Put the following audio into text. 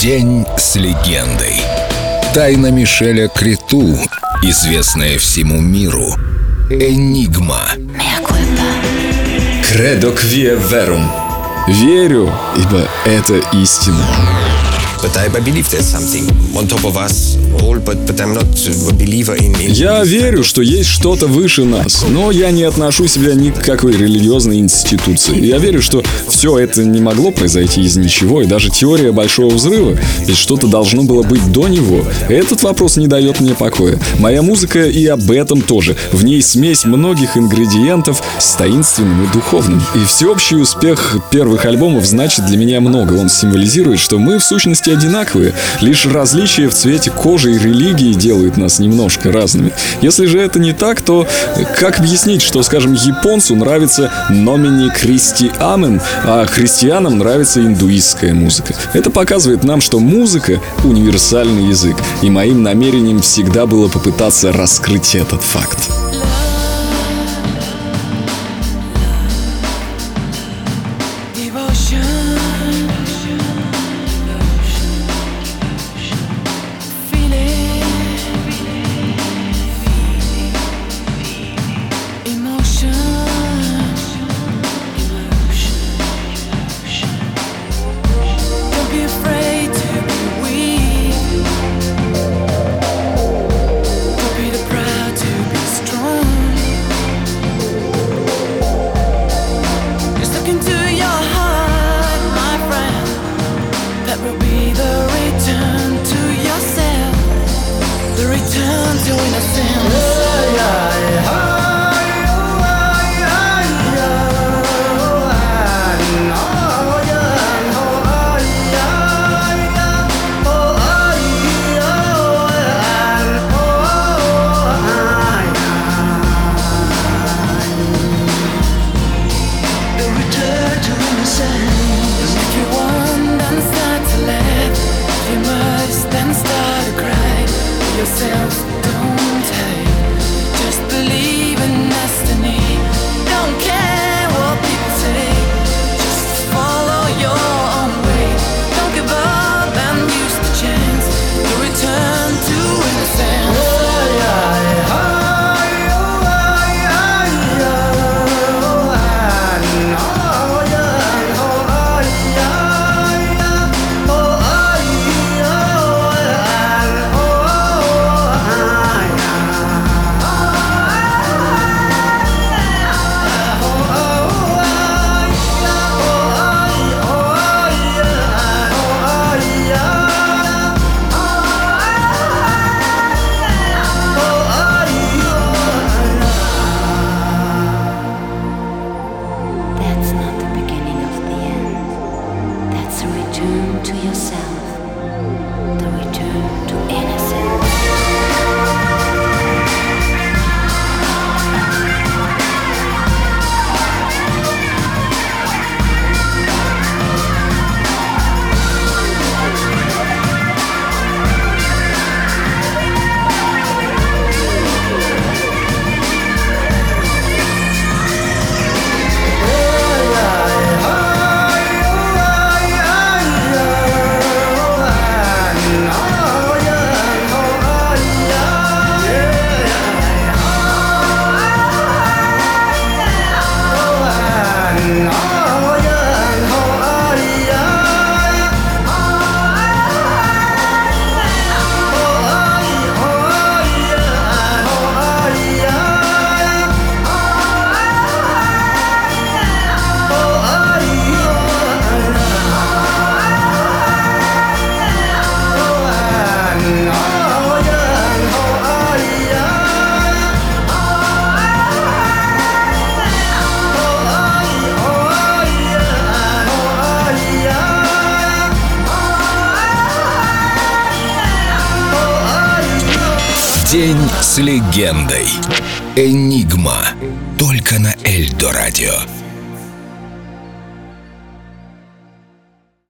День с легендой. Тайна Мишеля Криту, известная всему миру. Энигма. Credo quia verum. Верю, ибо это истина. Я верю, что есть что-то выше нас, но я не отношу себя ни к какой религиозной институции. Я верю, что все это не могло произойти из ничего, и даже теория Большого Взрыва, ведь что-то должно было быть до него. Этот вопрос не дает мне покоя. Моя музыка и об этом тоже. В ней смесь многих ингредиентов с таинственным и духовным. И всеобщий успех первых альбомов значит для меня много. Он символизирует, что мы в сущности одинаковые. Лишь различия в цвете кожи и религии делают нас немножко разными. Если же это не так, то как объяснить, что, скажем, японцу нравится номини Амен, а христианам нравится индуистская музыка? Это показывает нам, что музыка — универсальный язык. И моим намерением всегда было попытаться раскрыть этот факт. the return to yourself, the return to innocence. Yeah, yeah. Oh, to yourself. День с легендой. Энигма. Только на Эльдо радио.